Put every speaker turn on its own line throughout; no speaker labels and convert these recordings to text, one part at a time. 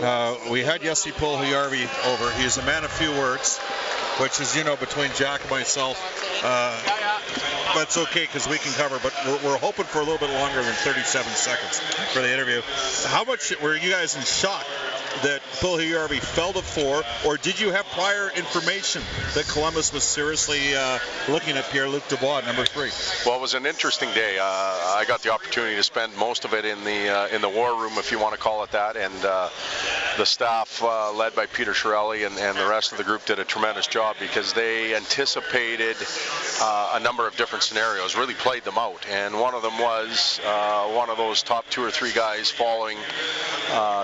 Uh, we had Jesse Puljujärvi over. He's a man of few words, which is, you know, between Jack and myself. Uh, but it's okay because we can cover. But we're, we're, hoping for a little bit longer than 37 seconds for the interview. How much were you guys in shock that Phil Puljujärvi fell to four, or did you have prior information that Columbus was seriously uh, looking at Pierre-Luc Dubois, number three?
Well, it was an interesting day. Uh, I got the opportunity to spend most of it in the uh, in the war room, if you want to call it that, and uh, the staff, uh, led by Peter Chiarelli and, and, the rest of the group, did a tremendous job because they anticipated uh, a number of different scenarios, really played them out, and one of them was one of those top two or three guys falling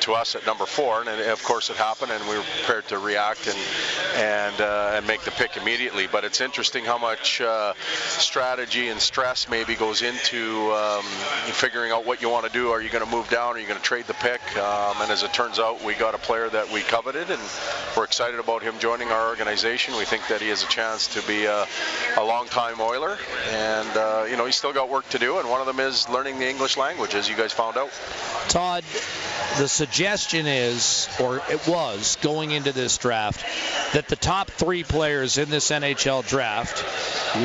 to us at number four and of course it happened, and we were prepared to react and and uh, and make the pick immediately. But it's interesting how much uh, strategy and stress maybe goes into um, figuring out what you want to do. Are you going to move down? Are you going to trade the pick? Um, and as it turns out, we got a player that we coveted, and we're excited about him joining our organization. We think that he has a chance to be a, a long-time Oiler, and uh, you know he's still got work to do, and one of them is learning the English language, as you guys found out.
Todd, the suggestion is, or it was going into this draft, that the top three players in this NHL draft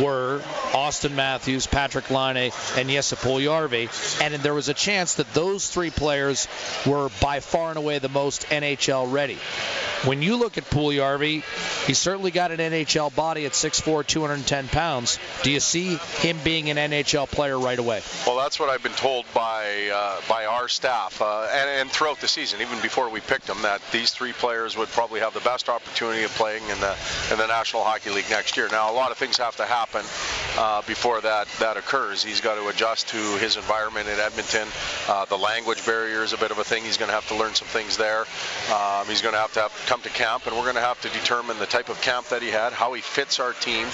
were Auston Matthews, Patrik Laine, and Jesse Puljujärvi, and there was a chance that those three players were by far and away the most NHL ready. When you look at Puljujärvi, he's certainly got an NHL body at 6'4", 210 pounds. Do you see him being an NHL player right away?
Well, that's what I've been told by uh, by our staff uh, and, and throughout the season, even before we picked him, that these three players would probably have the best opportunity of playing in the in the National Hockey League next year. Now, a lot of things have to happen uh, before that that occurs. He's got to adjust to his environment in Edmonton. Uh, the language barrier is a bit of a thing. He's going to have to learn some things there. Um, he's going to have to have, come to camp, and we're going to have to determine the type of camp that he had, how he fits our team,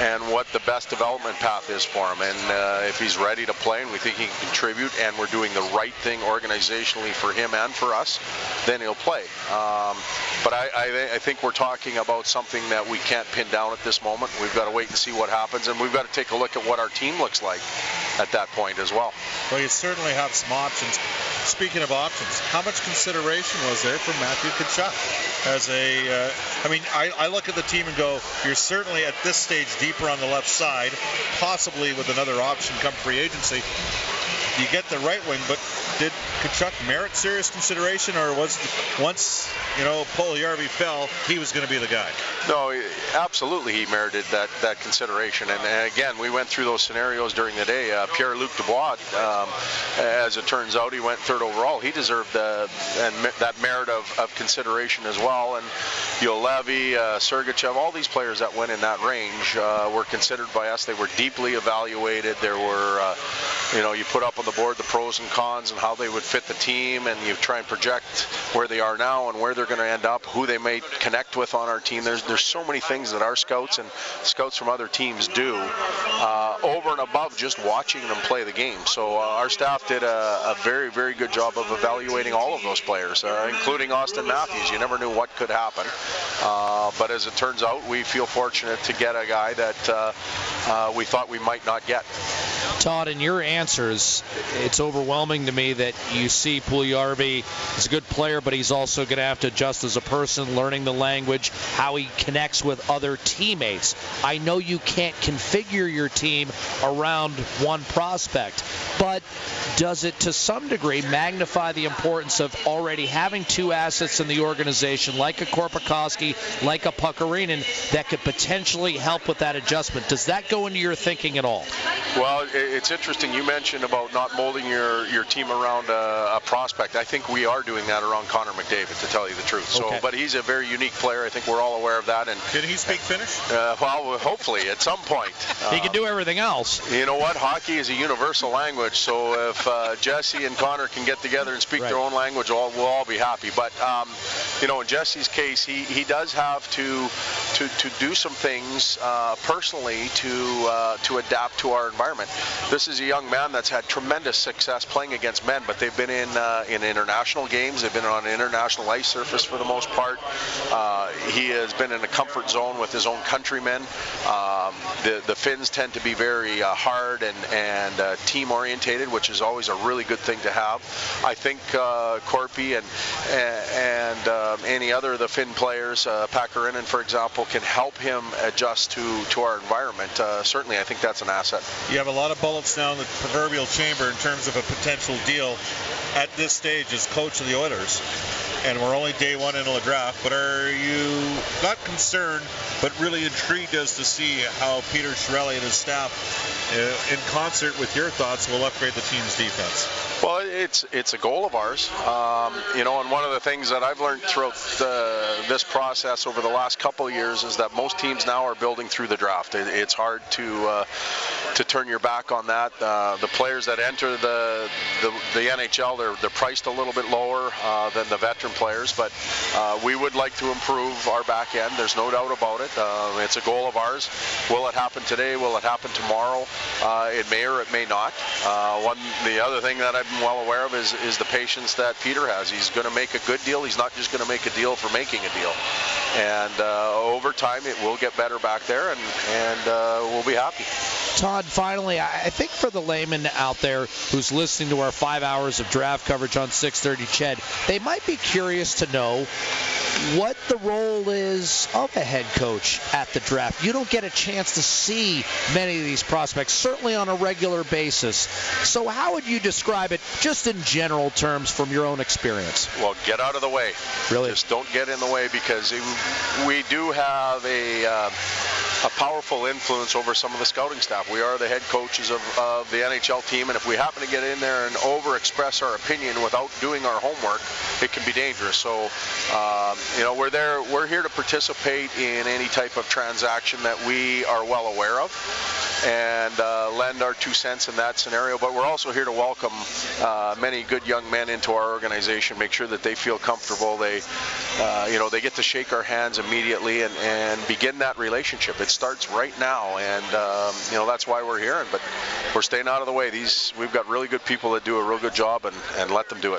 and what the best development path is for him. And uh, if he's ready to play, and we think he can contribute, and we're doing the right thing organizationally for him and for us, then he'll play. Um, but I, I, I, think we're talking about something that we can't pin down at this moment. We've got to wait and see what happens, and we've got to take a look at what our team looks like at that point as well.
Well, you certainly have some options. Speaking of options, how much consideration was there for Matthew Tkachuk as a? Uh, I mean, I, I look at the team and go, you're certainly at this stage deeper on the left side, possibly with another option come free agency you get the right wing, but did Tkachuk merit serious consideration, or was once you know Puljujärvi fell, he was going to be the guy?
No, absolutely, he merited that that consideration. And, and again, we went through those scenarios during the day. Uh, Pierre-Luc Dubois, um, as it turns out, he went third overall. He deserved uh, and that merit of, of consideration as well. And Juolevi, uh, Sergachev, all these players that went in that range uh, were considered by us. They were deeply evaluated. There were, uh, you know, you put up on the board the pros and cons and how they would fit the team, and you try and project where they are now and where they're going to end up, who they may connect with on our team. There's there's so many things that our scouts and scouts from other teams do uh, over and above just watching them play the game. So uh, our staff did a, a, very very good job of evaluating all of those players, uh, including Auston Matthews. You never knew what could happen, uh, but as it turns out, we feel fortunate to get a guy that uh, uh, we thought we might not get.
Todd, in your answers, it's overwhelming to me that you see Puljujärvi is a good player, but he's also going to have to adjust as a person, learning the language, how he connects with other teammates. I know you can't configure your team around one prospect, but does it to some degree magnify the importance of already having two assets in the organization, like a Korpikoski, like a Pakarinen, that could potentially help with that adjustment? Does that go into your thinking at all?
Well, it's interesting. You mentioned about not molding your, your team around a, a prospect. I think we are doing that around Connor McDavid, to tell you the truth. So,
okay.
but he's a very unique player. I think we're all aware of that. And
can he speak Finnish?
Uh, well, hopefully at some point.
he can do everything else.
You know what? Hockey is a universal language. So if if uh, Jesse and Connor can get together and speak
Right.
their own language, all, we'll all be happy. But um, you know, in Jesse's case, he, he does have to to, to do some things uh, personally to uh, to adapt to our environment. This is a young man that's had tremendous success playing against men, but they've been in uh, in international games. They've been on an international ice surface for the most part. Uh, he has been in a comfort zone with his own countrymen. Um, the the Finns tend to be very uh, hard and and uh, team orientated, which is always a really good thing to have. I think uh, Corpy and and um, any other of the Finn players, uh, Pakarinen, for example, can help him adjust to to our environment. Uh, certainly, I think that's an asset.
You have a lot of bullets down the proverbial chamber in terms of a potential deal at this stage as coach of the Oilers. And we're only day one into the draft, but are you not concerned, but really intrigued as to see how Peter Chiarelli and his staff, uh, in concert with your thoughts, will upgrade the team's defense?
Well, it's it's a goal of ours, um, you know, and one of the things that I've learned throughout the, this process over the last couple of years is that most teams now are building through the draft. It, it's hard to uh, to turn your back on that. Uh, the players that enter the the, the NHL, they're they're priced a little bit lower uh, than the veteran players, but uh, we would like to improve our back end. There's no doubt about it. Uh, it's a goal of ours. Will it happen today? Will it happen tomorrow? Uh, it may or it may not. Uh, one the other thing that been well aware of is is the patience that Peter has. He's going to make a good deal. He's not just going to make a deal for making a deal. And over time, it will get better back there, and and we'll be happy.
Todd, finally, I think for the layman out there who's listening to our five hours of draft coverage on 630 CHED, they might be curious to know what the role is of a head coach at the draft. You don't get a chance to see many of these prospects, certainly on a regular basis. So, how would you describe it, just in general terms, from your own experience?
Well, get out of the way.
Really?
Just don't get in the way because it, we do have a uh, a powerful influence over some of the scouting staff. We are the head coaches of, of the NHL team, and if we happen to get in there and overexpress our opinion without doing our homework, it can be dangerous. So, um, you know, we're there. We're here to participate in any type of transaction that we are well aware of and uh, lend our two cents in that scenario. But we're also here to welcome uh, many good young men into our organization, make sure that they feel comfortable. They, uh, you know, they get to shake our hands immediately and, and begin that relationship. It starts right now, and um, you know that's why we're here. But we're staying out of the way. These we've got really good people that do a real good job, and, and let them do it.